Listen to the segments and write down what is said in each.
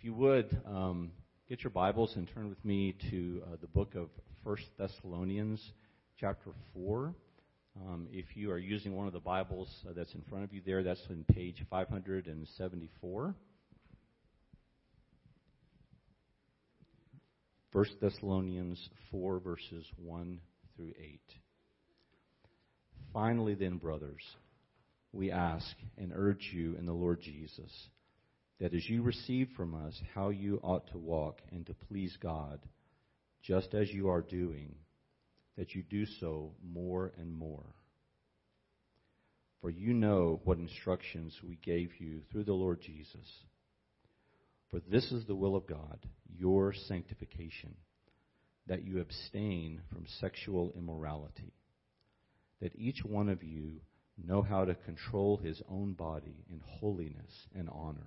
If you would, um, get your Bibles and turn with me to uh, the book of First Thessalonians, chapter 4. Um, if you are using one of the Bibles uh, that's in front of you there, that's on page 574. First Thessalonians 4, verses 1 through 8. Finally, then, brothers, we ask and urge you in the Lord Jesus that as you receive from us how you ought to walk and to please God, just as you are doing, that you do so more and more. For you know what instructions we gave you through the Lord Jesus. For this is the will of God, your sanctification, that you abstain from sexual immorality, that each one of you know how to control his own body in holiness and honor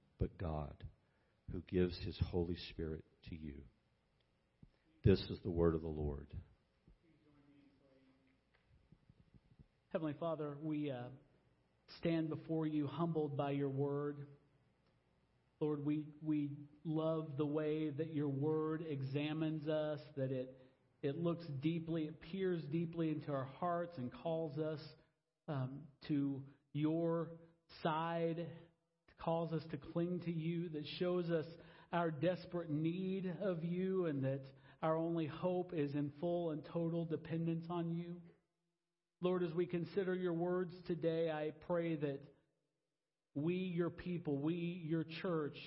but God, who gives his Holy Spirit to you. This is the word of the Lord. Heavenly Father, we uh, stand before you humbled by your word. Lord, we, we love the way that your word examines us, that it, it looks deeply, it peers deeply into our hearts and calls us um, to your side calls us to cling to you, that shows us our desperate need of you, and that our only hope is in full and total dependence on you. Lord, as we consider your words today, I pray that we, your people, we, your church,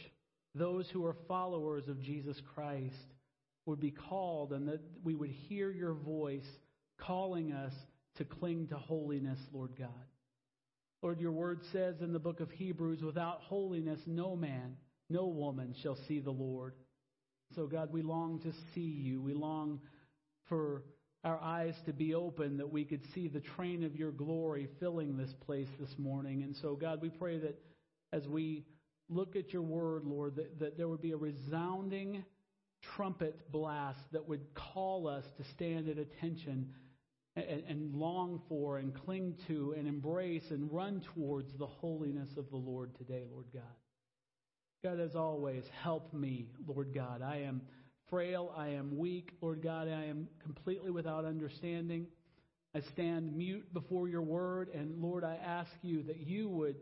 those who are followers of Jesus Christ, would be called and that we would hear your voice calling us to cling to holiness, Lord God. Lord, your word says in the book of Hebrews, without holiness, no man, no woman shall see the Lord. So, God, we long to see you. We long for our eyes to be open that we could see the train of your glory filling this place this morning. And so, God, we pray that as we look at your word, Lord, that, that there would be a resounding trumpet blast that would call us to stand at attention and, and long for and cling to and embrace and run towards the holiness of the Lord today, Lord God. God, as always, help me, Lord God. I am frail. I am weak. Lord God, I am completely without understanding. I stand mute before your word. And Lord, I ask you that you would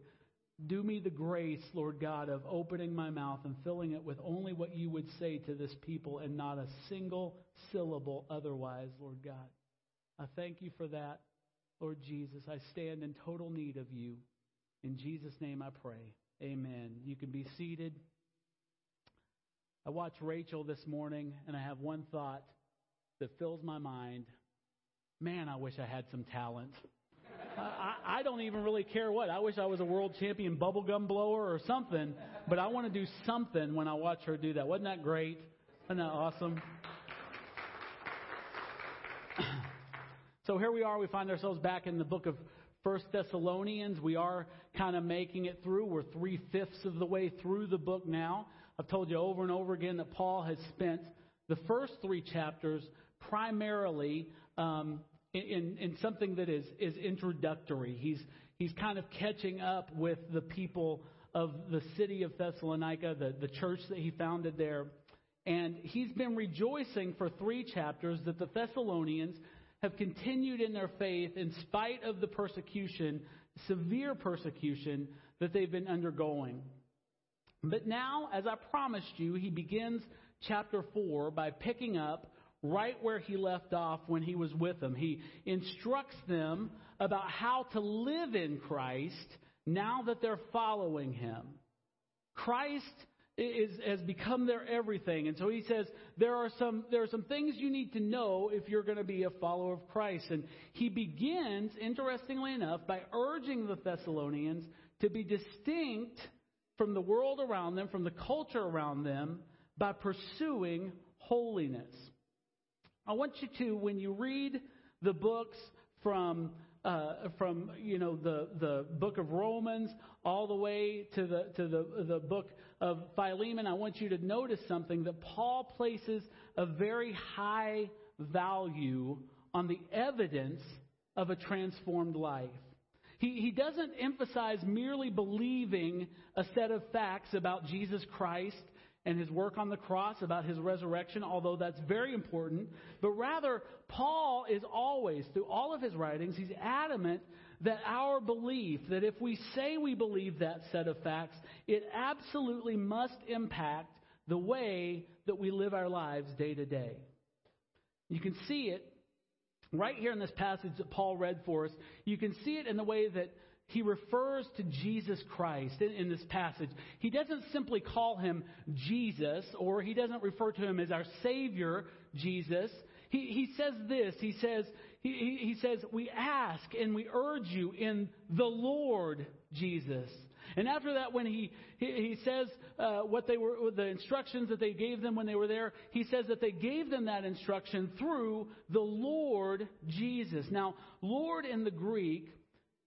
do me the grace, Lord God, of opening my mouth and filling it with only what you would say to this people and not a single syllable otherwise, Lord God. I thank you for that, Lord Jesus. I stand in total need of you. In Jesus' name I pray. Amen. You can be seated. I watched Rachel this morning, and I have one thought that fills my mind. Man, I wish I had some talent. I, I don't even really care what. I wish I was a world champion bubblegum blower or something, but I want to do something when I watch her do that. Wasn't that great? Isn't that awesome? So here we are. We find ourselves back in the book of First Thessalonians. We are kind of making it through. We're three fifths of the way through the book now. I've told you over and over again that Paul has spent the first three chapters primarily um, in, in something that is, is introductory. He's, he's kind of catching up with the people of the city of Thessalonica, the, the church that he founded there. And he's been rejoicing for three chapters that the Thessalonians have continued in their faith in spite of the persecution, severe persecution that they've been undergoing. But now, as I promised you, he begins chapter 4 by picking up right where he left off when he was with them. He instructs them about how to live in Christ now that they're following him. Christ is, has become their everything. And so he says there are some there are some things you need to know if you're going to be a follower of Christ. And he begins, interestingly enough, by urging the Thessalonians to be distinct from the world around them, from the culture around them, by pursuing holiness. I want you to, when you read the books from uh, from you know the the book of Romans all the way to the to the the book of Philemon, I want you to notice something that Paul places a very high value on the evidence of a transformed life. He, he doesn't emphasize merely believing a set of facts about Jesus Christ and his work on the cross, about his resurrection, although that's very important. But rather, Paul is always, through all of his writings, he's adamant that our belief, that if we say we believe that set of facts, it absolutely must impact the way that we live our lives day to day. You can see it right here in this passage that Paul read for us. You can see it in the way that he refers to Jesus Christ in, in, this passage. He doesn't simply call him Jesus, or he doesn't refer to him as our Savior, Jesus. He, he says this. He says, he, he says, we ask and we urge you in the Lord Jesus. And after that, when he, he, he says uh, what they were, the instructions that they gave them when they were there, he says that they gave them that instruction through the Lord Jesus. Now, Lord in the Greek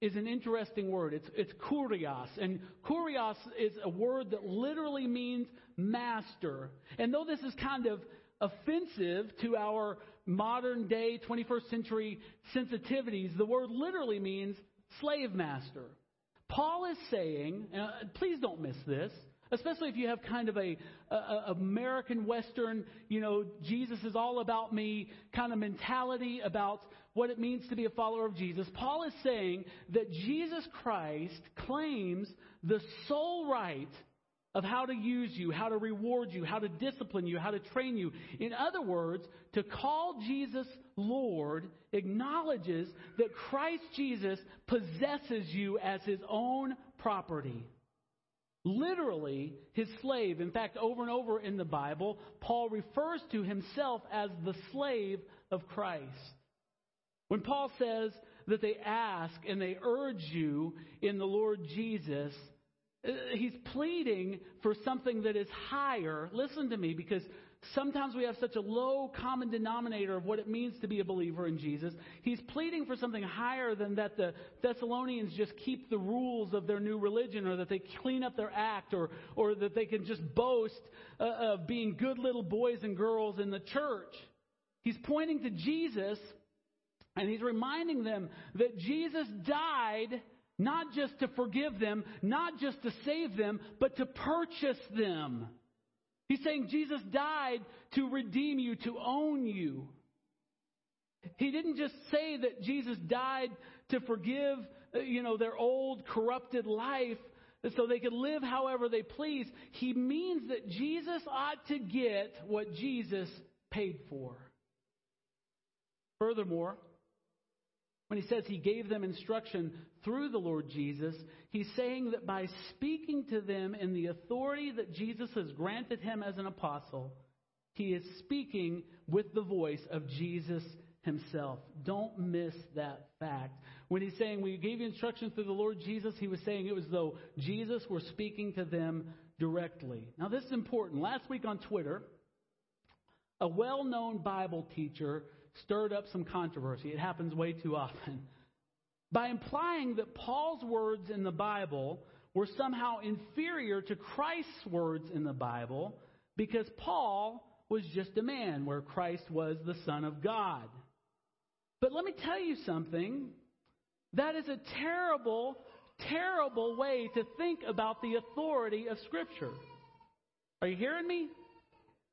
is an interesting word. It's, it's kurios. And kurios is a word that literally means master. And though this is kind of offensive to our modern day 21st century sensitivities, the word literally means slave master. Paul is saying, uh, please don't miss this, especially if you have kind of a, a, a, American Western, you know, Jesus is all about me kind of mentality about what it means to be a follower of Jesus. Paul is saying that Jesus Christ claims the sole right of how to use you, how to reward you, how to discipline you, how to train you. In other words, to call Jesus Lord acknowledges that Christ Jesus possesses you as his own property. Literally, his slave. In fact, over and over in the Bible, Paul refers to himself as the slave of Christ. When Paul says that they ask and they urge you in the Lord Jesus, he's pleading for something that is higher. Listen to me, because sometimes we have such a low common denominator of what it means to be a believer in Jesus. He's pleading for something higher than that the Thessalonians just keep the rules of their new religion or that they clean up their act or, or that they can just boast uh, of being good little boys and girls in the church. He's pointing to Jesus and he's reminding them that Jesus died not just to forgive them, not just to save them, but to purchase them. He's saying Jesus died to redeem you, to own you. He didn't just say that Jesus died to forgive, uh, you know, their old corrupted life so they could live however they please. He means that Jesus ought to get what Jesus paid for. Furthermore, when he says he gave them instruction through the Lord Jesus, he's saying that by speaking to them in the authority that Jesus has granted him as an apostle, he is speaking with the voice of Jesus himself. Don't miss that fact. When he's saying, We gave you instruction through the Lord Jesus, he was saying it was though Jesus were speaking to them directly. Now, this is important. Last week on Twitter, a well known Bible teacher stirred up some controversy. It happens way too often. By implying that Paul's words in the Bible were somehow inferior to Christ's words in the Bible because Paul was just a man, where Christ was the Son of God. But let me tell you something. That is a terrible, terrible way to think about the authority of Scripture. Are you hearing me?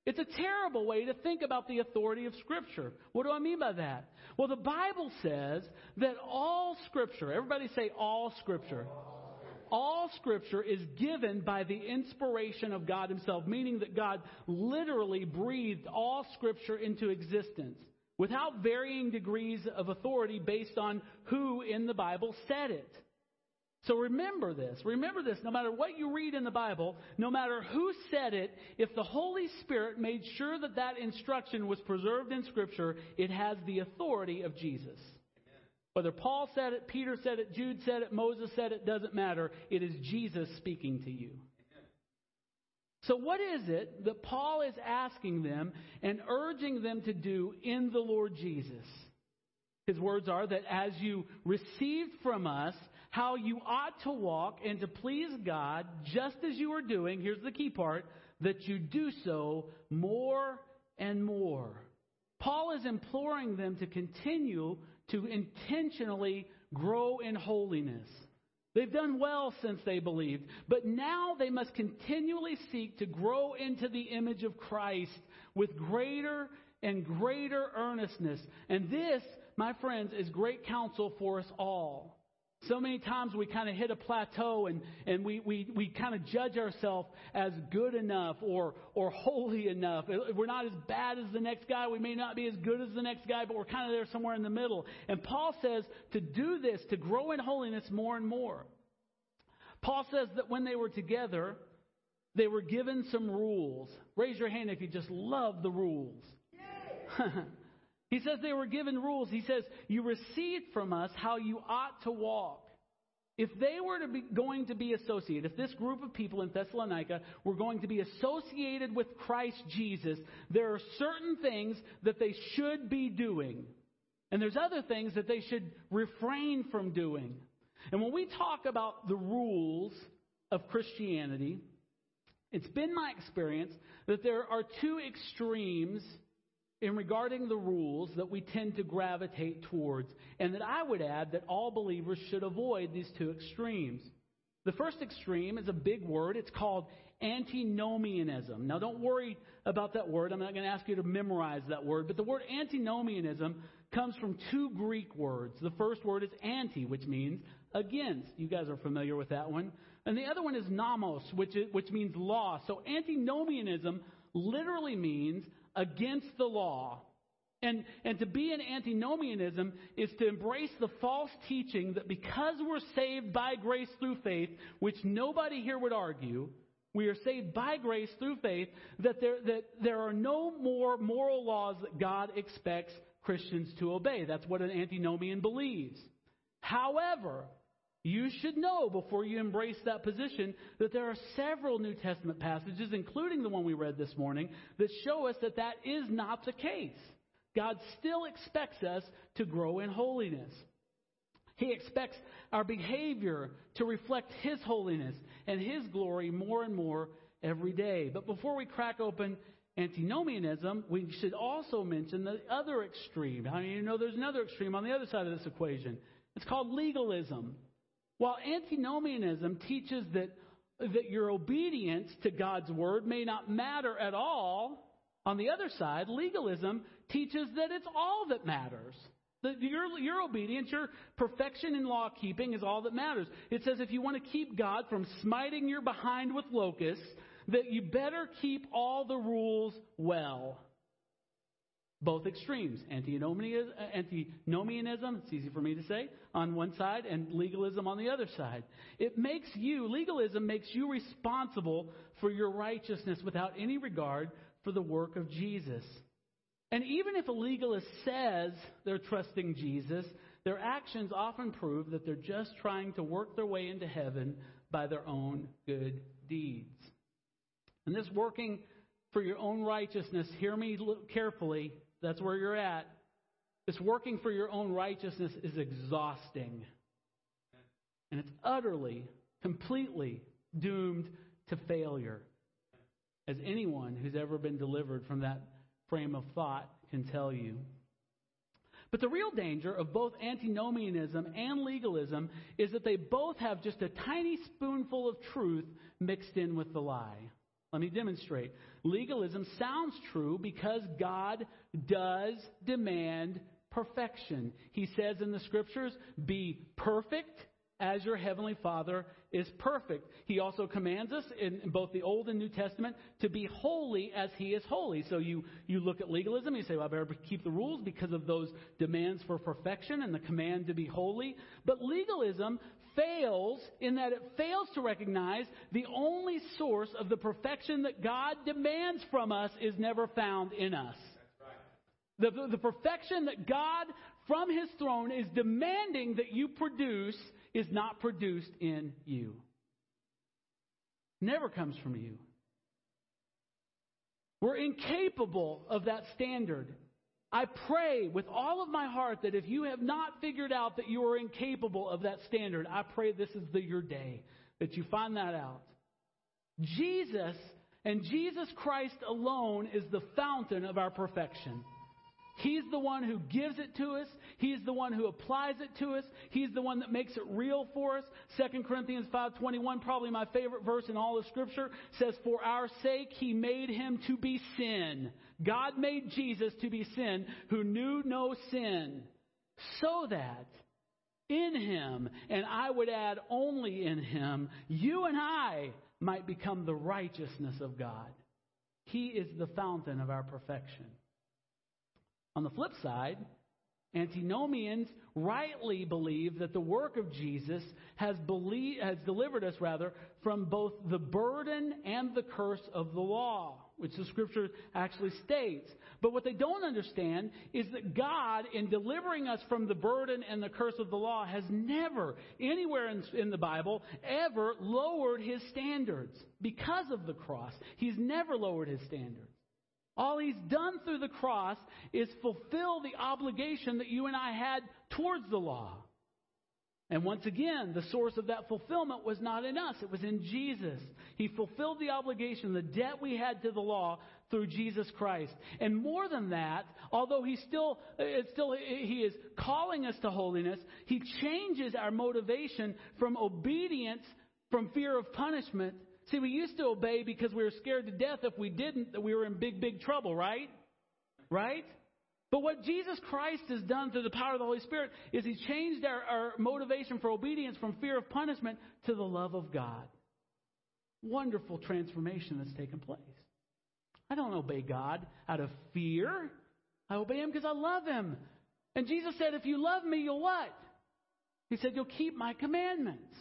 It's a terrible way to think about the authority of Scripture. What do I mean by that? Well, the Bible says that all Scripture, everybody say all Scripture. All Scripture is given by the inspiration of God Himself, meaning that God literally breathed all Scripture into existence without varying degrees of authority based on who in the Bible said it. So remember this. Remember this. No matter what you read in the Bible, no matter who said it, if the Holy Spirit made sure that that instruction was preserved in Scripture, it has the authority of Jesus. Whether Paul said it, Peter said it, Jude said it, Moses said it, doesn't matter. It is Jesus speaking to you. So, what is it that Paul is asking them and urging them to do in the Lord Jesus? His words are that as you received from us how you ought to walk and to please God, just as you are doing, here's the key part, that you do so more and more. Paul is imploring them to continue to intentionally grow in holiness. They've done well since they believed, but now they must continually seek to grow into the image of Christ with greater and greater earnestness. And this, my friends, is great counsel for us all. So many times we kind of hit a plateau and, and we, we, we kind of judge ourselves as good enough or, or holy enough. We're not as bad as the next guy. We may not be as good as the next guy, but we're kind of there somewhere in the middle. And Paul says to do this, to grow in holiness more and more. Paul says that when they were together, they were given some rules. Raise your hand if you just love the rules. He says they were given rules. He says, You received from us how you ought to walk. If they were to be, going to be associated, if this group of people in Thessalonica were going to be associated with Christ Jesus, there are certain things that they should be doing. And there's other things that they should refrain from doing. And when we talk about the rules of Christianity, it's been my experience that there are two extremes in regarding the rules that we tend to gravitate towards, and that I would add that all believers should avoid these two extremes. The first extreme is a big word. It's called antinomianism. Now, don't worry about that word. I'm not going to ask you to memorize that word, but the word antinomianism comes from two Greek words. The first word is anti, which means against. You guys are familiar with that one. And the other one is nomos, which, is, which means law. So antinomianism literally means against the law. And, and to be an antinomianism is to embrace the false teaching that because we're saved by grace through faith, which nobody here would argue, we are saved by grace through faith, that there, that there are no more moral laws that God expects Christians to obey. That's what an antinomian believes. However, you should know before you embrace that position that there are several New Testament passages, including the one we read this morning, that show us that that is not the case. God still expects us to grow in holiness. He expects our behavior to reflect His holiness and His glory more and more every day. But before we crack open antinomianism, we should also mention the other extreme. How many of you know there's another extreme on the other side of this equation? It's called legalism. While antinomianism teaches that, that your obedience to God's word may not matter at all, on the other side, legalism teaches that it's all that matters. That your, your obedience, your perfection in law keeping is all that matters. It says if you want to keep God from smiting your behind with locusts, that you better keep all the rules well both extremes uh, antinomianism, it's easy for me to say, on one side, and legalism on the other side. It makes you, legalism makes you responsible for your righteousness without any regard for the work of Jesus. And even if a legalist says they're trusting Jesus, their actions often prove that they're just trying to work their way into heaven by their own good deeds. And this working for your own righteousness, hear me carefully, that's where you're at. This working for your own righteousness is exhausting. And it's utterly, completely doomed to failure. As anyone who's ever been delivered from that frame of thought can tell you. But the real danger of both antinomianism and legalism is that they both have just a tiny spoonful of truth mixed in with the lie. Let me demonstrate. Legalism sounds true because God does demand perfection. He says in the scriptures, be perfect as your heavenly Father is perfect. He also commands us in both the Old and New Testament to be holy as He is holy. So you, you look at legalism, you say, well, I better keep the rules because of those demands for perfection and the command to be holy. But legalism fails in that it fails to recognize the only source of the perfection that God demands from us is never found in us. The, the, the perfection that God from his throne is demanding that you produce is not produced in you. Never comes from you. We're incapable of that standard. I pray with all of my heart that if you have not figured out that you are incapable of that standard, I pray this is the, your day that you find that out. Jesus and Jesus Christ alone is the fountain of our perfection. He's the one who gives it to us. He's the one who applies it to us. He's the one that makes it real for us. 2 Corinthians 5:21, probably my favorite verse in all of scripture, says for our sake he made him to be sin. God made Jesus to be sin who knew no sin, so that in him, and I would add only in him, you and I might become the righteousness of God. He is the fountain of our perfection. On the flip side, antinomians rightly believe that the work of Jesus has, has delivered us rather from both the burden and the curse of the law which the scripture actually states. But what they don't understand is that God, in delivering us from the burden and the curse of the law, has never, anywhere in, in, the Bible, ever lowered his standards because of the cross. He's never lowered his standards. All he's done through the cross is fulfill the obligation that you and I had towards the law. And once again, the source of that fulfillment was not in us, it was in Jesus. He fulfilled the obligation, the debt we had to the law through Jesus Christ. And more than that, although he still, still, he is calling us to holiness, he changes our motivation from obedience, from fear of punishment. See, we used to obey because we were scared to death if we didn't, that we were in big, big trouble, right? Right? But what Jesus Christ has done through the power of the Holy Spirit is He changed our, our motivation for obedience from fear of punishment to the love of God. Wonderful transformation that's taken place. I don't obey God out of fear. I obey Him because I love Him. And Jesus said, if you love me, you'll what? He said, you'll keep my commandments.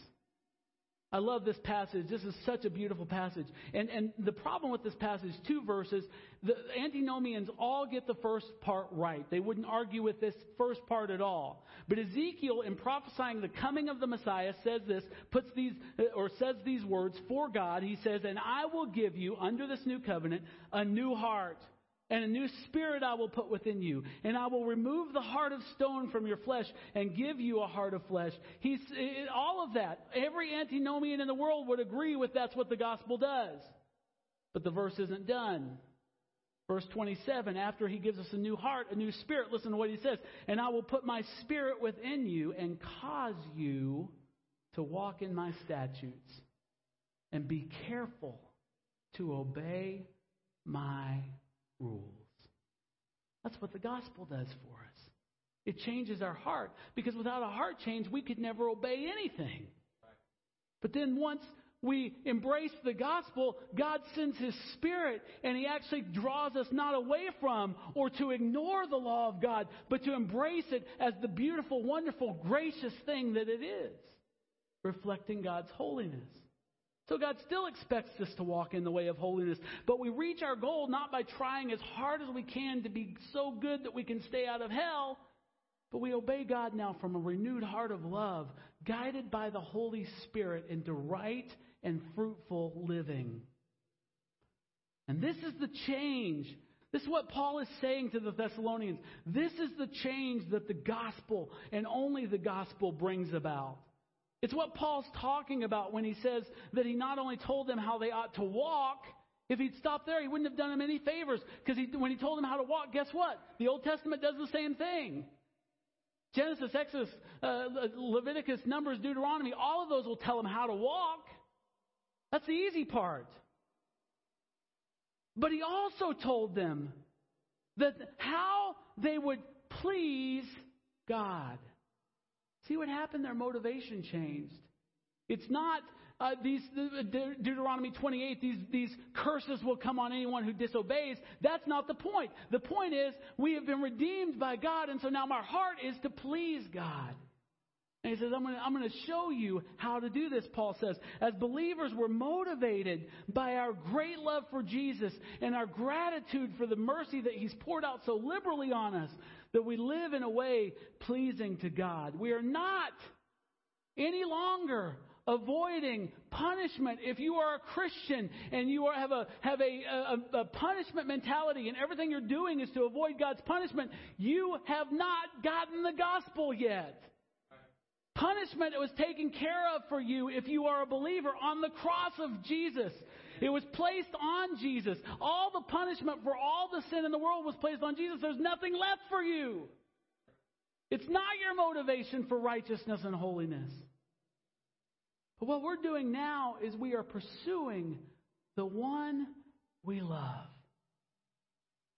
I love this passage. This is such a beautiful passage. And, and the problem with this passage, two verses, the antinomians all get the first part right. They wouldn't argue with this first part at all. But Ezekiel, in prophesying the coming of the Messiah, says this, puts these, uh, or says these words for God. He says, And I will give you, under this new covenant, a new heart and a new spirit I will put within you. And I will remove the heart of stone from your flesh and give you a heart of flesh. He's, all of that. Every antinomian in the world would agree with that's what the gospel does. But the verse isn't done. Verse 27, after he gives us a new heart, a new spirit, listen to what he says. And I will put my spirit within you and cause you to walk in my statutes and be careful to obey my rules. That's what the gospel does for us. It changes our heart because without a heart change, we could never obey anything. But then once we embrace the gospel, God sends His Spirit and He actually draws us not away from or to ignore the law of God, but to embrace it as the beautiful, wonderful, gracious thing that it is, reflecting God's holiness. So God still expects us to walk in the way of holiness, but we reach our goal not by trying as hard as we can to be so good that we can stay out of hell, but we obey God now from a renewed heart of love, guided by the Holy Spirit into right and fruitful living. And this is the change. This is what Paul is saying to the Thessalonians. This is the change that the gospel and only the gospel brings about. It's what Paul's talking about when he says that he not only told them how they ought to walk, if he'd stopped there, he wouldn't have done them any favors. Because when he told them how to walk, guess what? The Old Testament does the same thing. Genesis, Exodus, uh, Leviticus, Numbers, Deuteronomy, all of those will tell them how to walk. That's the easy part. But he also told them that how they would please God. See what happened? Their motivation changed. It's not uh, these uh, Deuteronomy 28. These these curses will come on anyone who disobeys. That's not the point. The point is we have been redeemed by God, and so now my heart is to please God. And he says, I'm going to show you how to do this, Paul says. As believers, we're motivated by our great love for Jesus and our gratitude for the mercy that he's poured out so liberally on us that we live in a way pleasing to God. We are not any longer avoiding punishment. If you are a Christian and you are, have, a, have a, a, a punishment mentality and everything you're doing is to avoid God's punishment, you have not gotten the gospel yet. Punishment was taken care of for you if you are a believer on the cross of Jesus. It was placed on Jesus. All the punishment for all the sin in the world was placed on Jesus. There's nothing left for you. It's not your motivation for righteousness and holiness. But what we're doing now is we are pursuing the one we love.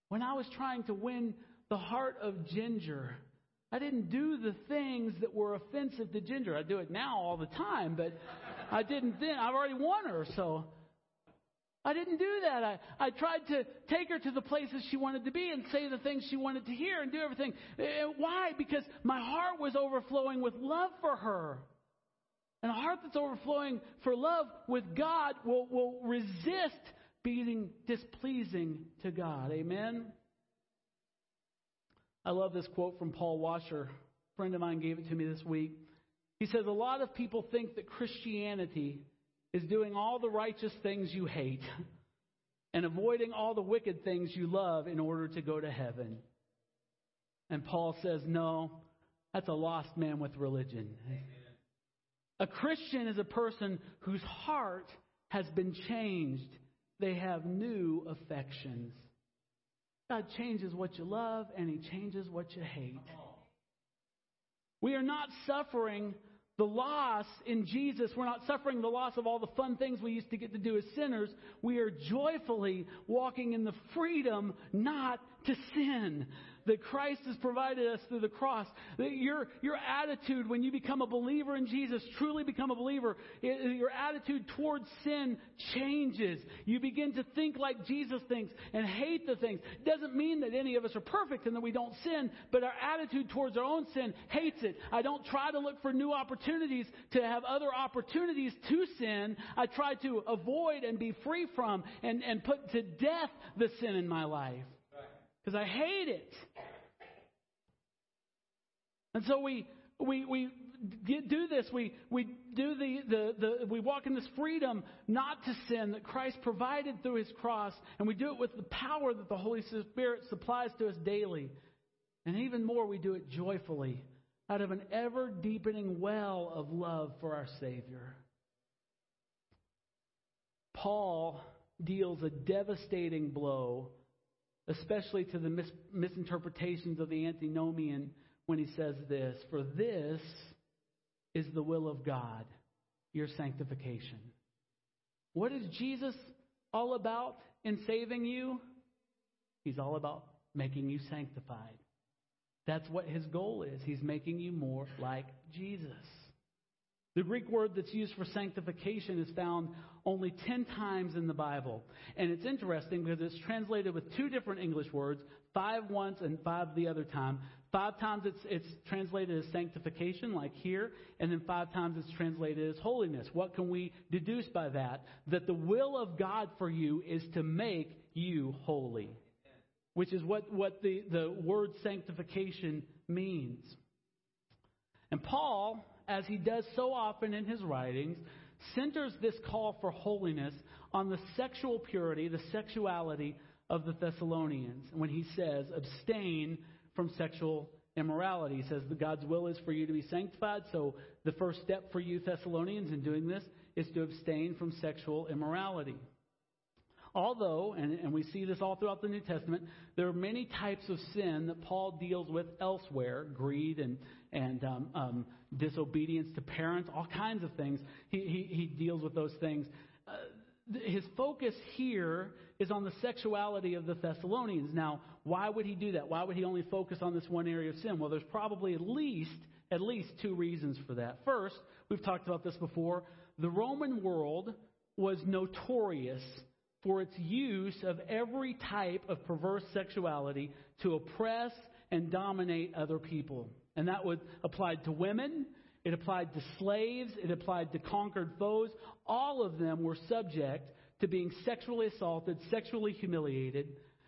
When I was trying to win the heart of Ginger, I didn't do the things that were offensive to Ginger. I do it now all the time, but I didn't then. I've already won her, so I didn't do that. I, I tried to take her to the places she wanted to be and say the things she wanted to hear and do everything. Eh, why? Because my heart was overflowing with love for her. And a heart that's overflowing for love with God will, will resist being displeasing to God. Amen? I love this quote from Paul Washer. A friend of mine gave it to me this week. He says, A lot of people think that Christianity is doing all the righteous things you hate and avoiding all the wicked things you love in order to go to heaven. And Paul says, No, that's a lost man with religion. A Christian is a person whose heart has been changed. They have new affections. God changes what you love and He changes what you hate. We are not suffering the loss in Jesus. We're not suffering the loss of all the fun things we used to get to do as sinners. We are joyfully walking in the freedom not to sin that Christ has provided us through the cross. That your, your attitude when you become a believer in Jesus, truly become a believer, your attitude towards sin changes. You begin to think like Jesus thinks and hate the things. It doesn't mean that any of us are perfect and that we don't sin, but our attitude towards our own sin hates it. I don't try to look for new opportunities to have other opportunities to sin. I try to avoid and be free from and, and put to death the sin in my life because I hate it. And so we we we do this. We we do the, the the we walk in this freedom not to sin that Christ provided through His cross, and we do it with the power that the Holy Spirit supplies to us daily. And even more, we do it joyfully out of an ever deepening well of love for our Savior. Paul deals a devastating blow especially to the mis- misinterpretations of the antinomian when he says this For this is the will of God, your sanctification. What is Jesus all about in saving you? He's all about making you sanctified. That's what his goal is. He's making you more like Jesus. The Greek word that's used for sanctification is found only 10 times in the Bible. And it's interesting because it's translated with two different English words, five once and five the other time. Five times it's, it's translated as sanctification, like here, and then five times it's translated as holiness. What can we deduce by that? That the will of God for you is to make you holy, which is what, what the, the word sanctification means. And Paul, as he does so often in his writings, centers this call for holiness on the sexual purity, the sexuality of the Thessalonians. When he says, abstain from sexual immorality, he says that God's will is for you to be sanctified. So the first step for you Thessalonians in doing this is to abstain from sexual immorality. Although, and, and, we see this all throughout the New Testament, there are many types of sin that Paul deals with elsewhere greed and, and um, um, disobedience to parents, all kinds of things. He, he, he deals with those things. Uh, his focus here is on the sexuality of the Thessalonians. Now, why would he do that? Why would he only focus on this one area of sin? Well, there's probably at least at least two reasons for that. First, we've talked about this before. The Roman world was notorious for its use of every type of perverse sexuality to oppress and dominate other people. And that would apply to women, it applied to slaves, it applied to conquered foes. All of them were subject to being sexually assaulted, sexually humiliated.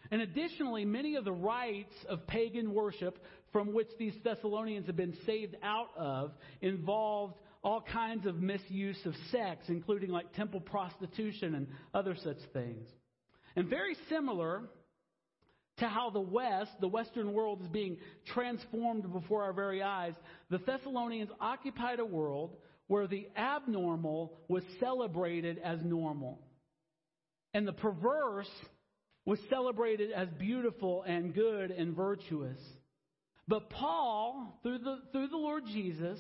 And additionally, many of the rites of pagan worship from which these Thessalonians have been saved out of involved all kinds of misuse of sex, including like temple prostitution and other such things. And very similar to how the West, the Western world, is being transformed before our very eyes, the Thessalonians occupied a world where the abnormal was celebrated as normal. And the perverse was celebrated as beautiful and good and virtuous. But Paul, through the, through the Lord Jesus,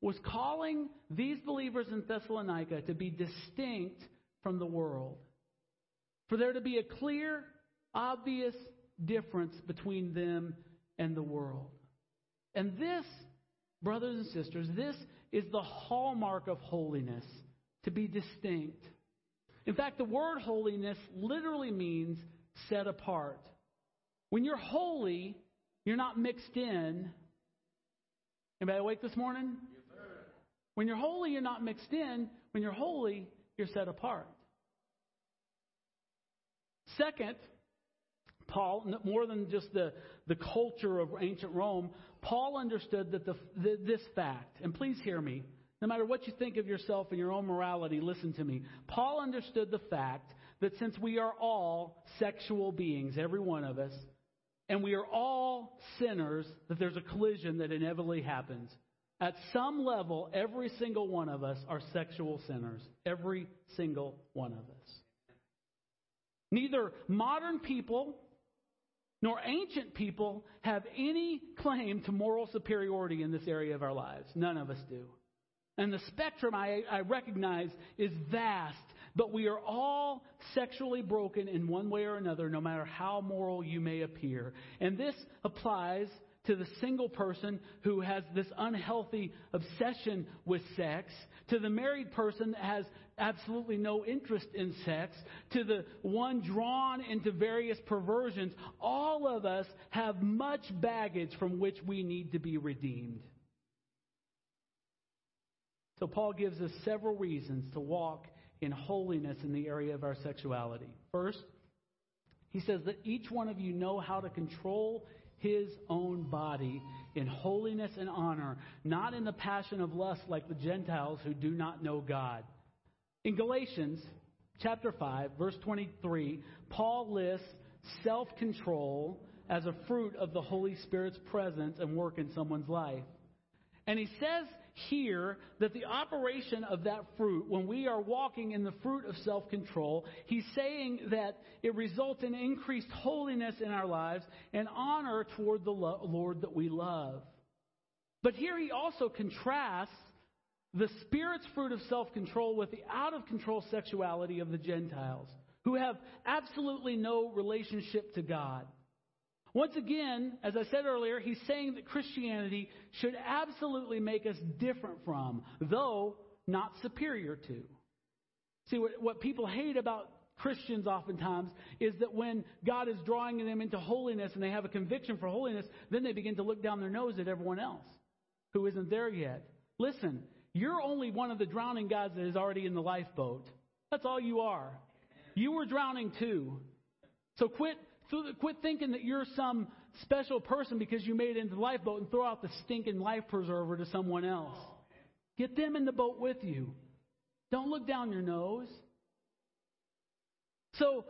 was calling these believers in Thessalonica to be distinct from the world. For there to be a clear, obvious difference between them and the world. And this, brothers and sisters, this is the hallmark of holiness to be distinct. In fact, the word holiness literally means set apart. When you're holy, you're not mixed in. Anybody awake this morning? When you're holy, you're not mixed in. When you're holy, you're set apart. Second, Paul, more than just the, the culture of ancient Rome, Paul understood that the, the, this fact, and please hear me, no matter what you think of yourself and your own morality, listen to me. Paul understood the fact that since we are all sexual beings, every one of us, and we are all sinners, that there's a collision that inevitably happens. At some level, every single one of us are sexual sinners. Every single one of us. Neither modern people nor ancient people have any claim to moral superiority in this area of our lives. None of us do. And the spectrum I, I recognize is vast, but we are all sexually broken in one way or another, no matter how moral you may appear. And this applies to the single person who has this unhealthy obsession with sex, to the married person that has absolutely no interest in sex, to the one drawn into various perversions, all of us have much baggage from which we need to be redeemed. So, Paul gives us several reasons to walk in holiness in the area of our sexuality. First, he says that each one of you know how to control his own body in holiness and honor, not in the passion of lust like the Gentiles who do not know God. In Galatians chapter 5, verse 23, Paul lists self control as a fruit of the Holy Spirit's presence and work in someone's life. And he says here that the operation of that fruit, when we are walking in the fruit of self control, he's saying that it results in increased holiness in our lives and honor toward the Lord that we love. But here he also contrasts the Spirit's fruit of self control with the out of control sexuality of the Gentiles, who have absolutely no relationship to God. Once again, as I said earlier, he's saying that Christianity should absolutely make us different from, though not superior to. See, what, what people hate about Christians oftentimes is that when God is drawing them into holiness and they have a conviction for holiness, then they begin to look down their nose at everyone else who isn't there yet. Listen, you're only one of the drowning guys that is already in the lifeboat. That's all you are. You were drowning too. So quit quit thinking that you're some special person because you made it into the lifeboat and throw out the stinking life preserver to someone else. Get them in the boat with you. Don't look down your nose. So,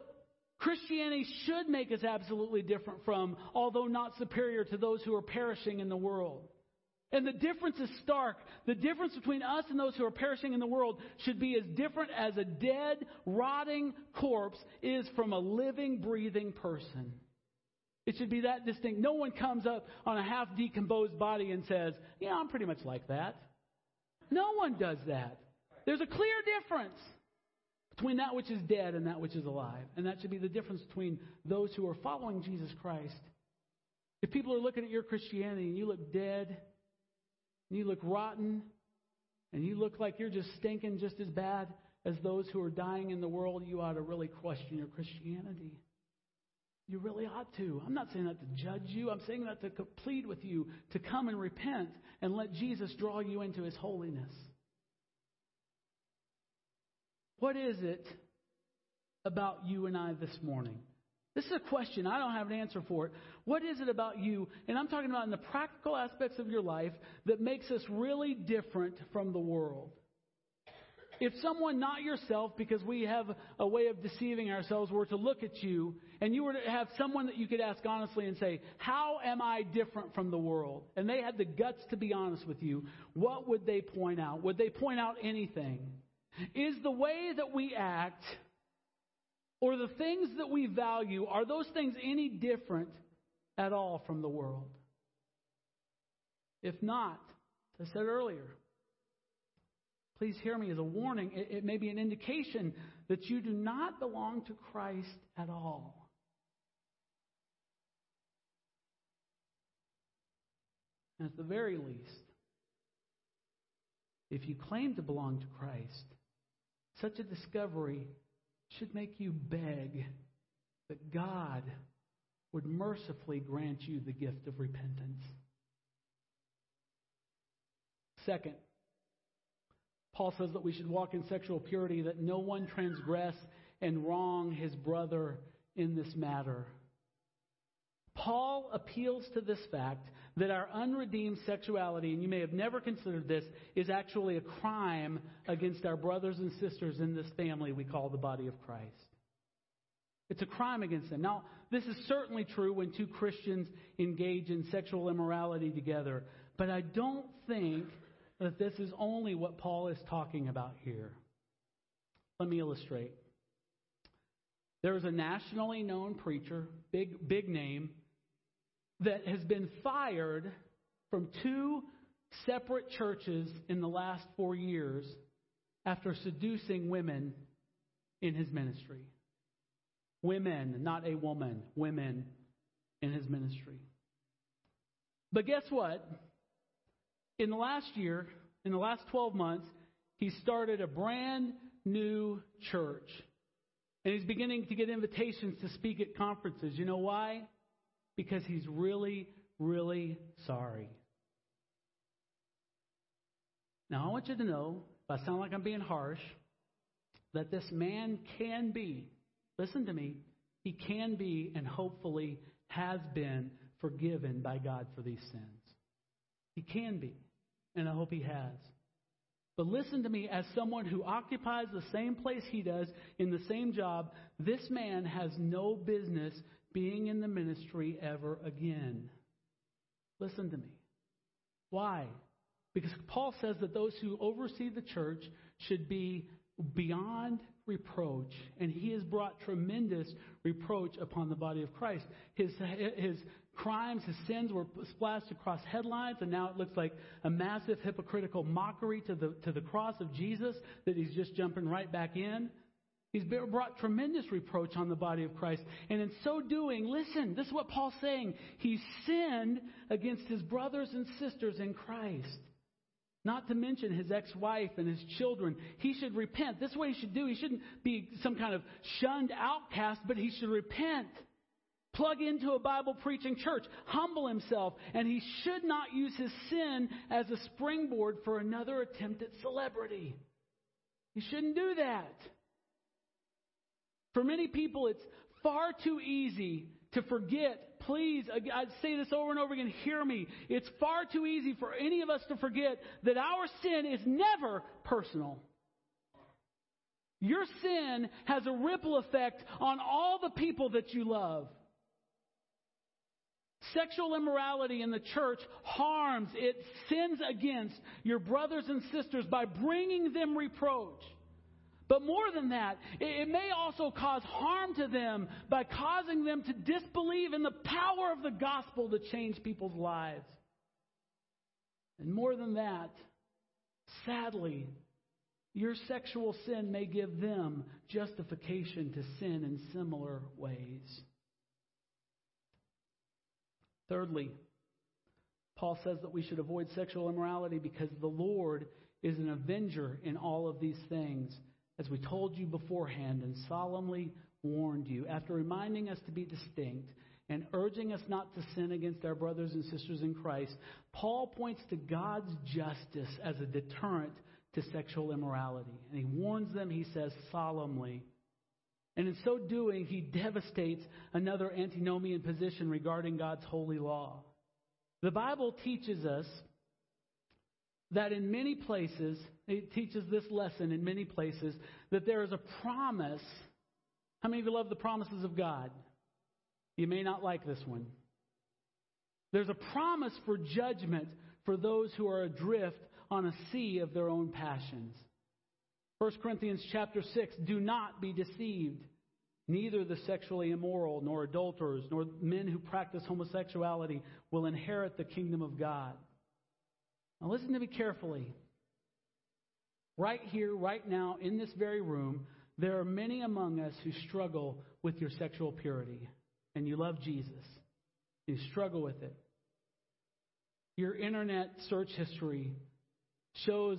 Christianity should make us absolutely different from, although not superior to those who are perishing in the world. And the difference is stark. The difference between us and those who are perishing in the world should be as different as a dead, rotting corpse is from a living, breathing person. It should be that distinct. No one comes up on a half decomposed body and says, Yeah, I'm pretty much like that. No one does that. There's a clear difference between that which is dead and that which is alive. And that should be the difference between those who are following Jesus Christ. If people are looking at your Christianity and you look dead, and you look rotten, and you look like you're just stinking just as bad as those who are dying in the world, you ought to really question your Christianity. You really ought to. I'm not saying that to judge you. I'm saying that to plead with you to come and repent and let Jesus draw you into his holiness. What is it about you and I this morning This is a question. I don't have an answer for it. What is it about you? And I'm talking about in the practical aspects of your life that makes us really different from the world. If someone not yourself, because we have a way of deceiving ourselves, were to look at you and you were to have someone that you could ask honestly and say, How am I different from the world? And they had the guts to be honest with you, what would they point out? Would they point out anything? Is the way that we act or the things that we value, are those things any different at all from the world? If not, as I said earlier, please hear me as a warning. It, it may be an indication that you do not belong to Christ at all. At the very least, if you claim to belong to Christ, such a discovery should make you beg that God would mercifully grant you the gift of repentance. Second, Paul says that we should walk in sexual purity, that no one transgress and wrong his brother in this matter. Paul appeals to this fact that our unredeemed sexuality, and you may have never considered this, is actually a crime against our brothers and sisters in this family we call the body of Christ. It's a crime against them. Now, this is certainly true when two Christians engage in sexual immorality together, but I don't think that this is only what Paul is talking about here. Let me illustrate. There is a nationally known preacher, big big name, that has been fired from two separate churches in the last four years after seducing women in his ministry. Women, not a woman, women in his ministry. But guess what? In the last year, in the last 12 months, he started a brand new church. And he's beginning to get invitations to speak at conferences. You know why? Because he's really, really sorry. Now, I want you to know, if I sound like I'm being harsh, that this man can be, listen to me, he can be and hopefully has been forgiven by God for these sins. He can be, and I hope he has. But listen to me, as someone who occupies the same place he does in the same job, this man has no business being in the ministry ever again. Listen to me. Why? Because Paul says that those who oversee the church should be beyond reproach, and he has brought tremendous reproach upon the body of Christ. His, his crimes, his sins were splashed across headlines, and now it looks like a massive hypocritical mockery to the, to the cross of Jesus that he's just jumping right back in. He's brought tremendous reproach on the body of Christ. And in so doing, listen, this is what Paul's saying. He sinned against his brothers and sisters in Christ. Not to mention his ex wife and his children. He should repent. This is what he should do. He shouldn't be some kind of shunned outcast, but he should repent. Plug into a Bible preaching church, humble himself, and he should not use his sin as a springboard for another attempt at celebrity. He shouldn't do that. For many people, it's far too easy to forget. Please, I say this over and over again, hear me. It's far too easy for any of us to forget that our sin is never personal. Your sin has a ripple effect on all the people that you love. Sexual immorality in the church harms, it sins against your brothers and sisters by bringing them reproach. But more than that, it may also cause harm to them by causing them to disbelieve in the power of the gospel to change people's lives. And more than that, sadly, your sexual sin may give them justification to sin in similar ways. Thirdly, Paul says that we should avoid sexual immorality because the Lord is an avenger in all of these things as we told you beforehand and solemnly warned you, after reminding us to be distinct and urging us not to sin against our brothers and sisters in Christ, Paul points to God's justice as a deterrent to sexual immorality. And he warns them, he says, solemnly. And in so doing, he devastates another antinomian position regarding God's holy law. The Bible teaches us that in many places, it teaches this lesson in many places, that there is a promise. How many of you love the promises of God? You may not like this one. There's a promise for judgment for those who are adrift on a sea of their own passions. 1 Corinthians chapter 6 Do not be deceived. Neither the sexually immoral, nor adulterers, nor men who practice homosexuality will inherit the kingdom of God. Now, listen to me carefully. Right here, right now, in this very room, there are many among us who struggle with your sexual purity, and you love Jesus. You struggle with it. Your internet search history shows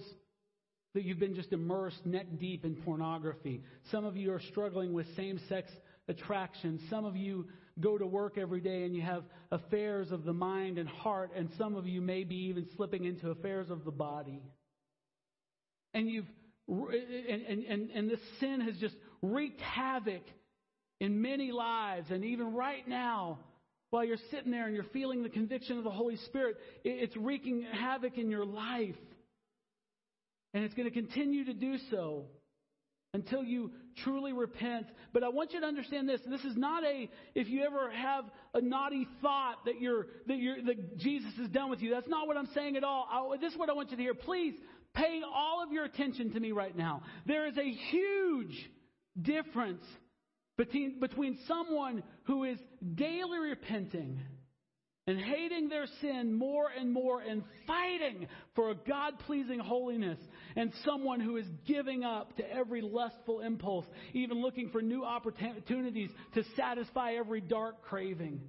that you've been just immersed neck deep in pornography. Some of you are struggling with same sex attraction. Some of you go to work every day and you have affairs of the mind and heart, and some of you may be even slipping into affairs of the body. And you've and, and, and, and this sin has just wreaked havoc in many lives, and even right now, while you're sitting there and you're feeling the conviction of the Holy Spirit, it's wreaking havoc in your life. And it's going to continue to do so until you truly repent. But I want you to understand this. This is not a, if you ever have a naughty thought that you're, that you're, that Jesus is done with you. That's not what I'm saying at all. I, this is what I want you to hear. Please pay all of your attention to me right now. There is a huge difference between, between someone who is daily repenting and hating their sin more and more and fighting for a God pleasing holiness, and someone who is giving up to every lustful impulse, even looking for new opportunities to satisfy every dark craving.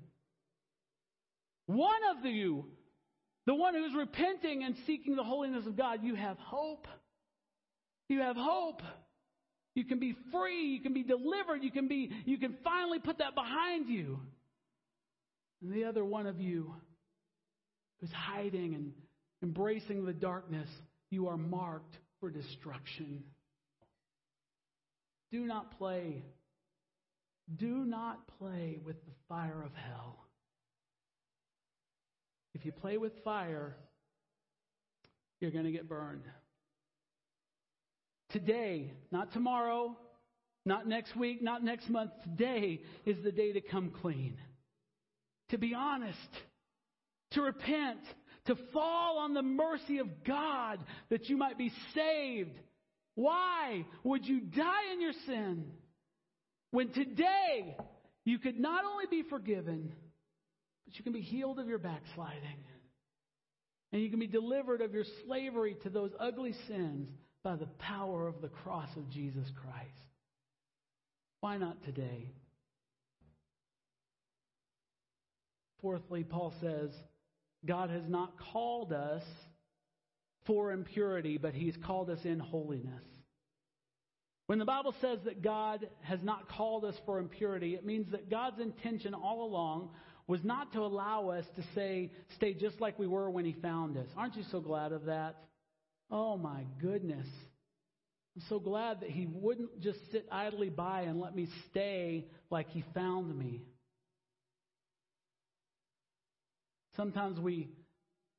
One of you, the one who's repenting and seeking the holiness of God, you have hope. You have hope. You can be free. You can be delivered. You can be, you can finally put that behind you. And the other one of you who's hiding and embracing the darkness, you are marked for destruction. Do not play. Do not play with the fire of hell. If you play with fire, you're going to get burned. Today, not tomorrow, not next week, not next month, today is the day to come clean to be honest, to repent, to fall on the mercy of God that you might be saved. Why would you die in your sin when today you could not only be forgiven, but you can be healed of your backsliding? And you can be delivered of your slavery to those ugly sins by the power of the cross of Jesus Christ. Why not today? Fourthly, Paul says, God has not called us for impurity, but He's called us in holiness. When the Bible says that God has not called us for impurity, it means that God's intention all along was not to allow us to say, stay just like we were when He found us. Aren't you so glad of that? Oh my goodness. I'm so glad that He wouldn't just sit idly by and let me stay like He found me. Sometimes we,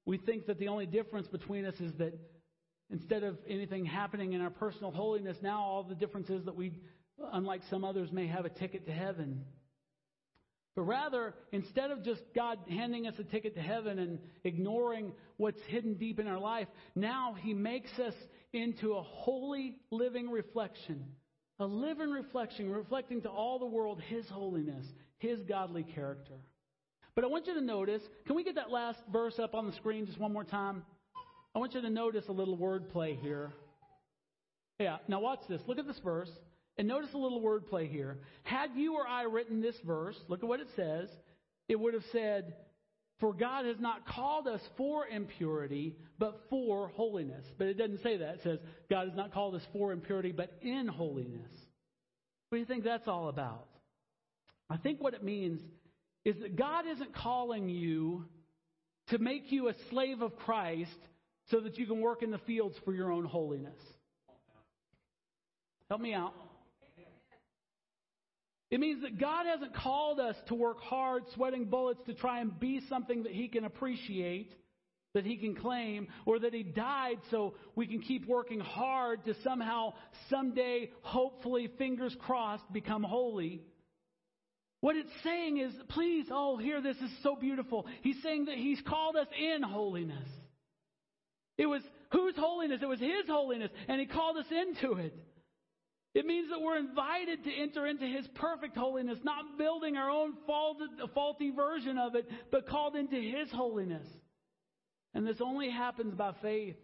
we think that the only difference between us is that instead of anything happening in our personal holiness, now all the difference is that we, unlike some others, may have a ticket to heaven. But rather, instead of just God handing us a ticket to heaven and ignoring what's hidden deep in our life, now He makes us into a holy living reflection. A living reflection, reflecting to all the world His holiness, His godly character. But I want you to notice, can we get that last verse up on the screen just one more time? I want you to notice a little wordplay here. Yeah, now watch this. Look at this verse and notice a little wordplay here. Had you or I written this verse, look at what it says. It would have said, For God has not called us for impurity, but for holiness. But it doesn't say that. It says, God has not called us for impurity, but in holiness. What do you think that's all about? I think what it means is that God isn't calling you to make you a slave of Christ so that you can work in the fields for your own holiness. Help me out. It means that God hasn't called us to work hard, sweating bullets to try and be something that He can appreciate, that He can claim, or that He died so we can keep working hard to somehow, someday, hopefully, fingers crossed, become holy. What it's saying is, please, oh, hear this is so beautiful. He's saying that He's called us in holiness. It was whose holiness? It was His holiness, and He called us into it. It means that we're invited to enter into His perfect holiness, not building our own faulty version of it, but called into His holiness. And this only happens by faith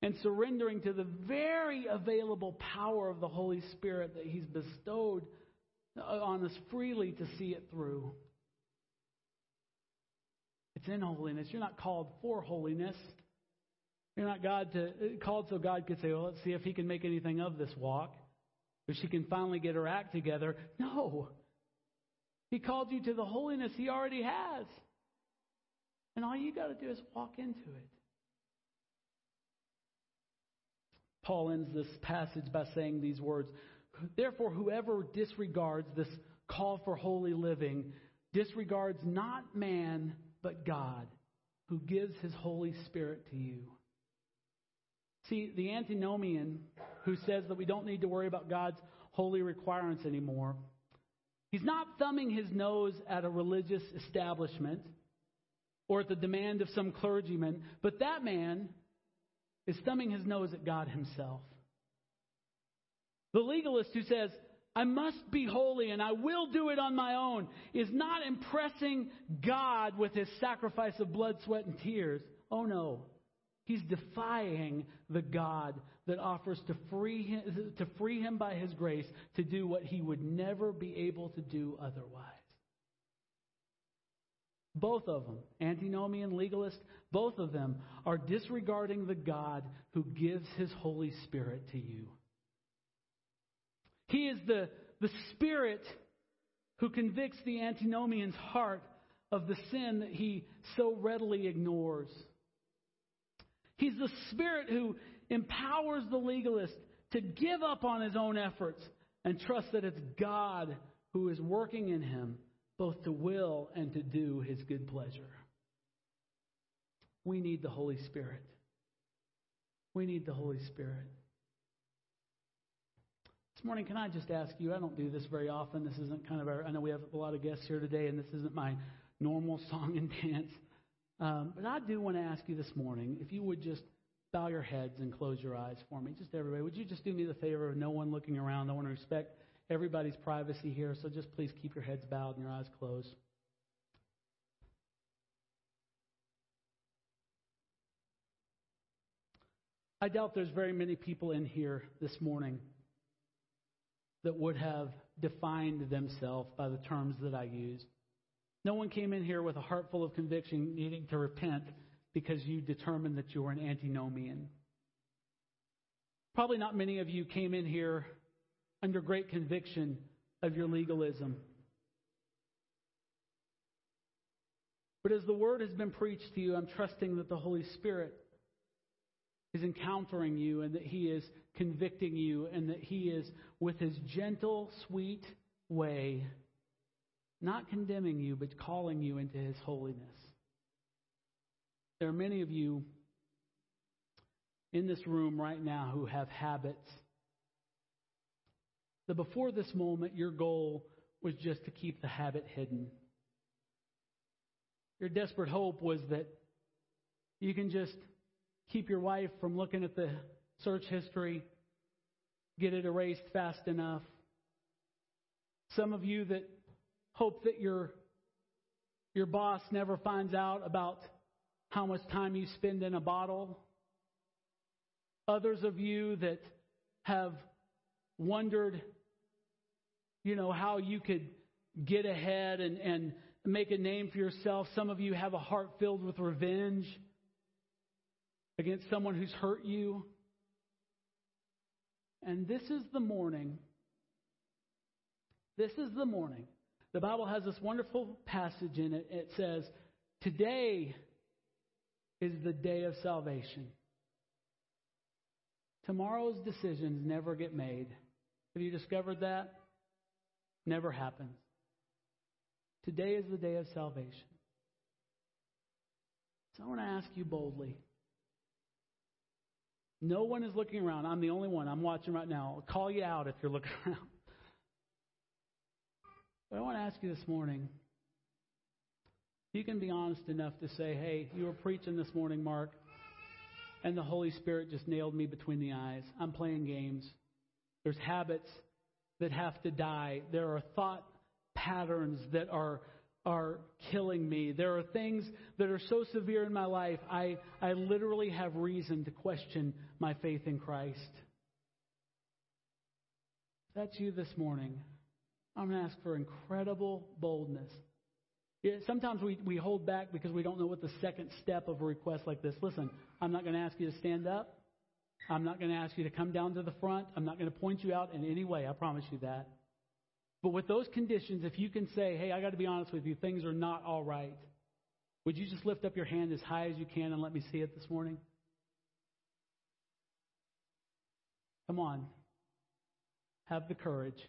and surrendering to the very available power of the Holy Spirit that He's bestowed on us freely to see it through. It's in holiness. You're not called for holiness. You're not God to called so God could say, "Well, let's see if He can make anything of this walk." if she can finally get her act together. No. He called you to the holiness he already has. And all you got to do is walk into it. Paul ends this passage by saying these words Therefore, whoever disregards this call for holy living disregards not man, but God, who gives his Holy Spirit to you. See, the antinomian who says that we don't need to worry about God's holy requirements anymore, he's not thumbing his nose at a religious establishment or at the demand of some clergyman, but that man is thumbing his nose at God himself. The legalist who says, I must be holy and I will do it on my own, is not impressing God with his sacrifice of blood, sweat, and tears. Oh no. He's defying the God that offers to free, him, to free him by his grace to do what he would never be able to do otherwise. Both of them, antinomian, legalist, both of them are disregarding the God who gives his Holy Spirit to you. He is the, the Spirit who convicts the antinomian's heart of the sin that he so readily ignores. He's the Spirit who empowers the legalist to give up on his own efforts and trust that it's God who is working in him both to will and to do his good pleasure. We need the Holy Spirit. We need the Holy Spirit. Morning, can I just ask you? I don't do this very often. This isn't kind of our, I know we have a lot of guests here today, and this isn't my normal song and dance. Um, but I do want to ask you this morning if you would just bow your heads and close your eyes for me. Just everybody, would you just do me the favor of no one looking around? I want to respect everybody's privacy here, so just please keep your heads bowed and your eyes closed. I doubt there's very many people in here this morning that would have defined themselves by the terms that I used. No one came in here with a heart full of conviction needing to repent because you determined that you were an antinomian. Probably not many of you came in here under great conviction of your legalism. But as the word has been preached to you, I'm trusting that the Holy Spirit is encountering you and that He is convicting you and that He is, with His gentle, sweet way, not condemning you, but calling you into His holiness. There are many of you in this room right now who have habits that before this moment, your goal was just to keep the habit hidden. Your desperate hope was that you can just keep your wife from looking at the search history, get it erased fast enough. Some of you that hope that your your boss never finds out about how much time you spend in a bottle. Others of you that have wondered, you know, how you could get ahead and, and make a name for yourself. Some of you have a heart filled with revenge against someone who's hurt you. And this is the morning. This is the morning the Bible has this wonderful passage in it. It says, Today is the day of salvation. Tomorrow's decisions never get made. Have you discovered that? Never happens. Today is the day of salvation. So I want to ask you boldly. No one is looking around. I'm the only one. I'm watching right now. I'll call you out if you're looking around. But I want to ask you this morning you can be honest enough to say, hey, you were preaching this morning, Marc, and the Holy Spirit just nailed me between the eyes. I'm playing games. There's habits that have to die. There are thought patterns that are are killing me. There are things that are so severe in my life, I, I literally have reason to question my faith in Christ. If that's you this morning, I'm going to ask for incredible boldness. Yeah, sometimes we, we hold back because we don't know what the second step of a request like this. Listen, I'm not going to ask you to stand up. I'm not going to ask you to come down to the front. I'm not going to point you out in any way. I promise you that. But with those conditions, if you can say, hey, I got to be honest with you, things are not all right, would you just lift up your hand as high as you can and let me see it this morning? Come on. Have the courage.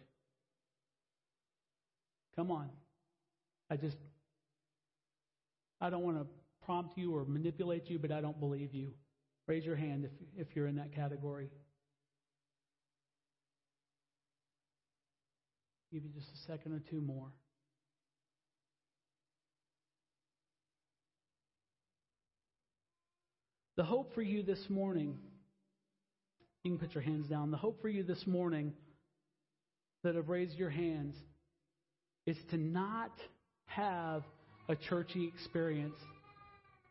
Come on. I just, I don't want to prompt you or manipulate you, but I don't believe you. Raise your hand if, if you're in that category. Give you just a second or two more. The hope for you this morning, you can put your hands down. The hope for you this morning that have raised your hands is to not have a churchy experience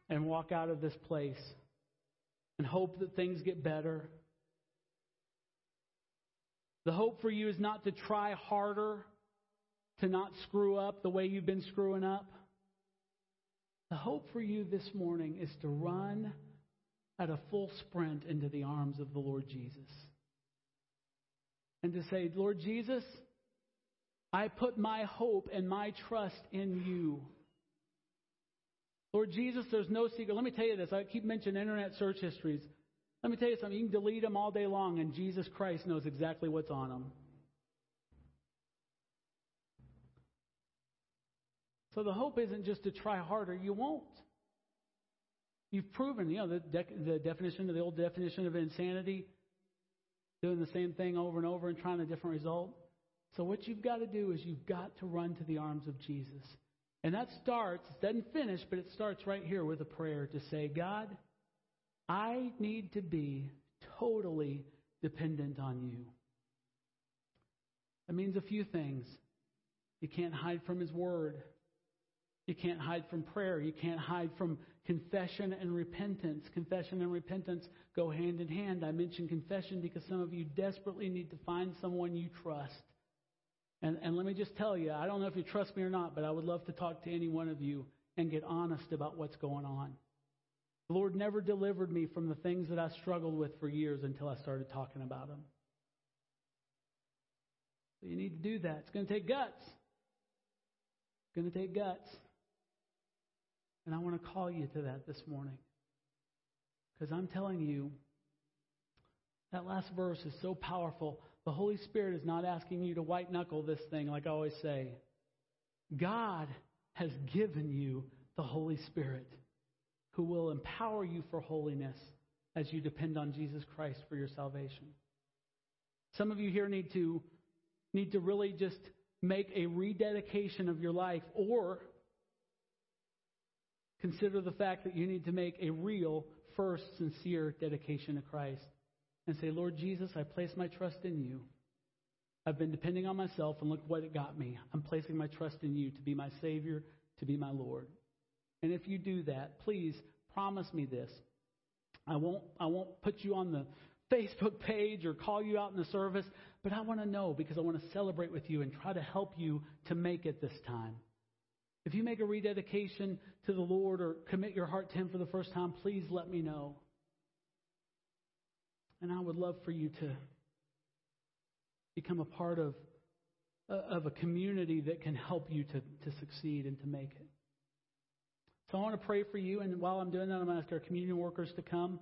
and walk out of this place and hope that things get better. The hope for you is not to try harder to not screw up the way you've been screwing up. The hope for you this morning is to run at a full sprint into the arms of the Lord Jesus. And to say, Lord Jesus, I put my hope and my trust in you. Lord Jesus, there's no secret. Let me tell you this. I keep mentioning internet search histories. Let me tell you something. You can delete them all day long, and Jesus Christ knows exactly what's on them. So the hope isn't just to try harder. You won't. You've proven, you know, the, de- the definition of the old definition of insanity, doing the same thing over and over and trying a different result. So what you've got to do is you've got to run to the arms of Jesus. And that starts, it doesn't finish, but it starts right here with a prayer to say, God, I need to be totally dependent on you. That means a few things. You can't hide from His Word. You can't hide from prayer. You can't hide from confession and repentance. Confession and repentance go hand in hand. I mention confession because some of you desperately need to find someone you trust and, and let me just tell you, I don't know if you trust me or not, but I would love to talk to any one of you and get honest about what's going on. The Lord never delivered me from the things that I struggled with for years until I started talking about them. You need to do that. It's going to take guts. It's going to take guts. And I want to call you to that this morning. Because I'm telling you, that last verse is so powerful. The Holy Spirit is not asking you to white knuckle this thing, like I always say. God has given you the Holy Spirit who will empower you for holiness as you depend on Jesus Christ for your salvation. Some of you here need to need to really just make a rededication of your life or consider the fact that you need to make a real first sincere dedication to Christ and say, Lord Jesus, I place my trust in you. I've been depending on myself, and look what it got me. I'm placing my trust in you to be my Savior, to be my Lord. And if you do that, please promise me this. I won't, I won't put you on the Facebook page or call you out in the service, but I want to know because I want to celebrate with you and try to help you to make it this time. If you make a rededication to the Lord or commit your heart to Him for the first time, please let me know. And I would love for you to become a part of, uh, of a community that can help you to, to succeed and to make it. So I want to pray for you, and while I'm doing that, I'm going to ask our communion workers to come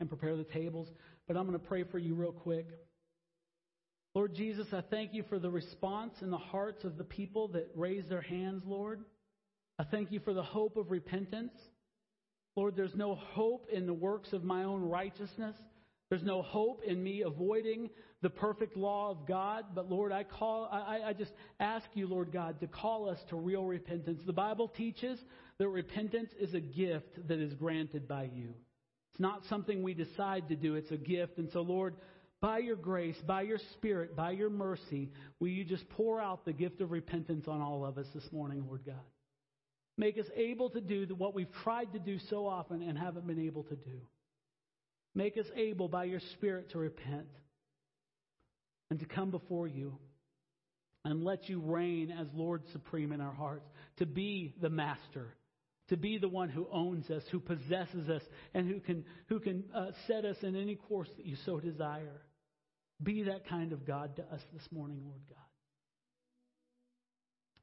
and prepare the tables. But I'm going to pray for you real quick. Lord Jesus, I thank you for the response in the hearts of the people that raise their hands, Lord. I thank you for the hope of repentance. Lord, there's no hope in the works of my own righteousness. There's no hope in me avoiding the perfect law of God. But Lord, I call, I, I just ask you, Lord God, to call us to real repentance. The Bible teaches that repentance is a gift that is granted by you. It's not something we decide to do, it's a gift. And so, Lord, by your grace, by your spirit, by your mercy, will you just pour out the gift of repentance on all of us this morning, Lord God? Make us able to do what we've tried to do so often and haven't been able to do. Make us able by your Spirit to repent and to come before you and let you reign as Lord supreme in our hearts, to be the master, to be the one who owns us, who possesses us, and who can, who can uh, set us in any course that you so desire. Be that kind of God to us this morning, Lord God.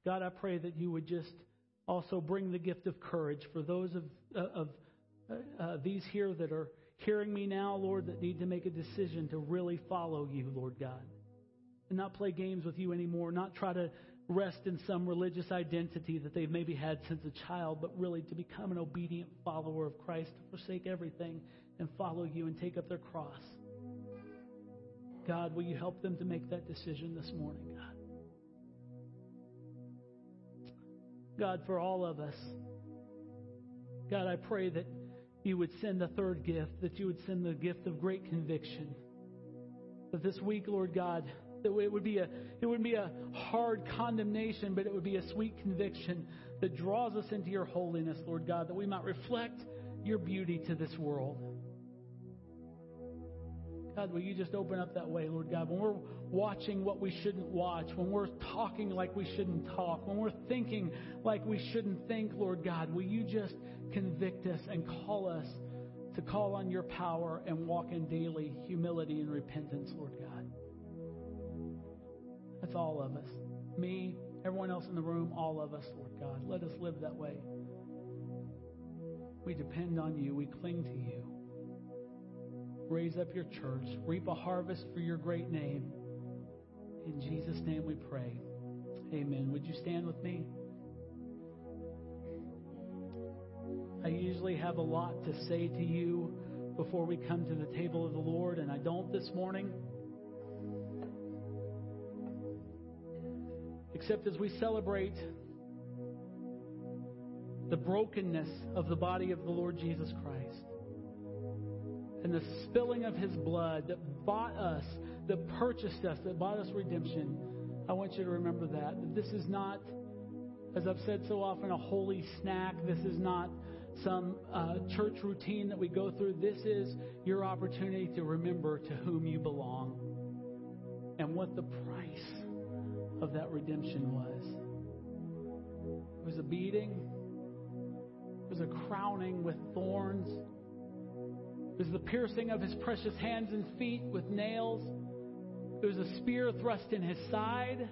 God, I pray that you would just also bring the gift of courage for those of, uh, of uh, uh, these here that are hearing me now, Lord, that need to make a decision to really follow you, Lord God. And not play games with you anymore, not try to rest in some religious identity that they've maybe had since a child, but really to become an obedient follower of Christ, to forsake everything and follow you and take up their cross. God, will you help them to make that decision this morning, God? God, for all of us, God, I pray that you would send a third gift, that you would send the gift of great conviction. That this week, Lord God, that it would be a it would be a hard condemnation, but it would be a sweet conviction that draws us into your holiness, Lord God, that we might reflect your beauty to this world. God, will you just open up that way, Lord God? When we're watching what we shouldn't watch, when we're talking like we shouldn't talk, when we're thinking like we shouldn't think, Lord God, will you just convict us and call us to call on your power and walk in daily humility and repentance, Lord God? That's all of us. Me, everyone else in the room, all of us, Lord God. Let us live that way. We depend on you. We cling to you raise up your church, reap a harvest for your great name. In Jesus' name we pray. Amen. Would you stand with me? I usually have a lot to say to you before we come to the table of the Lord, and I don't this morning. Except as we celebrate the brokenness of the body of the Lord Jesus Christ and the spilling of his blood that bought us, that purchased us, that bought us redemption, I want you to remember that. This is not, as I've said so often, a holy snack. This is not some uh, church routine that we go through. This is your opportunity to remember to whom you belong and what the price of that redemption was. It was a beating, it was a crowning with thorns. It was the piercing of his precious hands and feet with nails. Was a spear thrust in his side.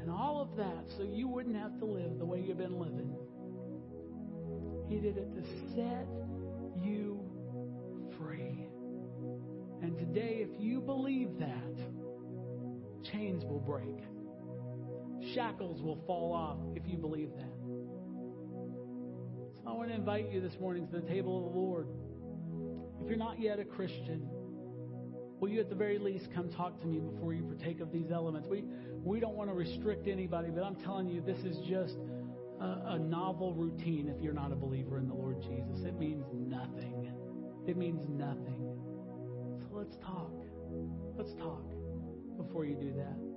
And all of that so you wouldn't have to live the way you've been living. He did it to set you free. And today, if you believe that, chains will break. Shackles will fall off if you believe that. So I want to invite you this morning to the table of the Lord. If you're not yet a Christian, will you at the very least come talk to me before you partake of these elements? We, we don't want to restrict anybody, but I'm telling you, this is just a, a novel routine if you're not a believer in the Lord Jesus. It means nothing. It means nothing. So let's talk. Let's talk before you do that.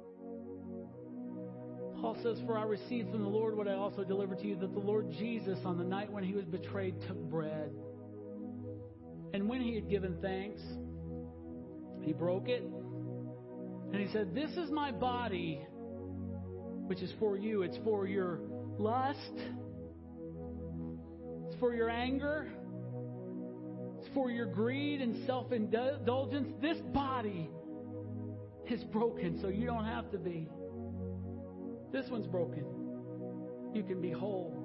Paul says, For I received from the Lord what I also delivered to you, that the Lord Jesus, on the night when he was betrayed, took bread. And when he had given thanks, he broke it. And he said, This is my body, which is for you. It's for your lust, it's for your anger, it's for your greed and self indulgence. This body is broken, so you don't have to be. This one's broken. You can be whole.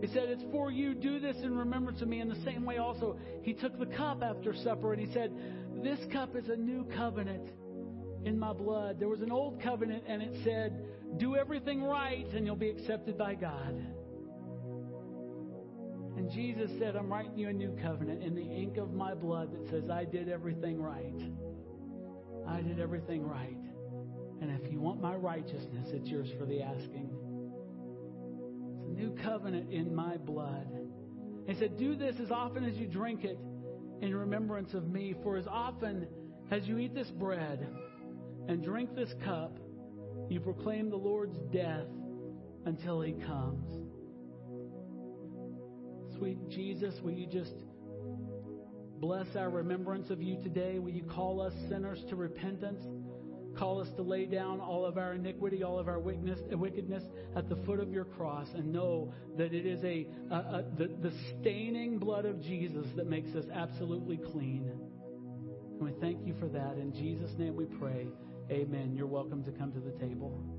He said, It's for you. Do this in remembrance of me. In the same way, also, he took the cup after supper and he said, This cup is a new covenant in my blood. There was an old covenant, and it said, Do everything right, and you'll be accepted by God. And Jesus said, I'm writing you a new covenant in the ink of my blood that says, I did everything right. I did everything right. And if you want my righteousness, it's yours for the asking. New covenant in my blood. He said, Do this as often as you drink it in remembrance of me. For as often as you eat this bread and drink this cup, you proclaim the Lord's death until he comes. Sweet Jesus, will you just bless our remembrance of you today? Will you call us sinners to repentance? Call us to lay down all of our iniquity, all of our wickedness at the foot of your cross and know that it is a, a, a the, the staining blood of Jesus that makes us absolutely clean. And we thank you for that. In Jesus' name we pray. Amen. You're welcome to come to the table.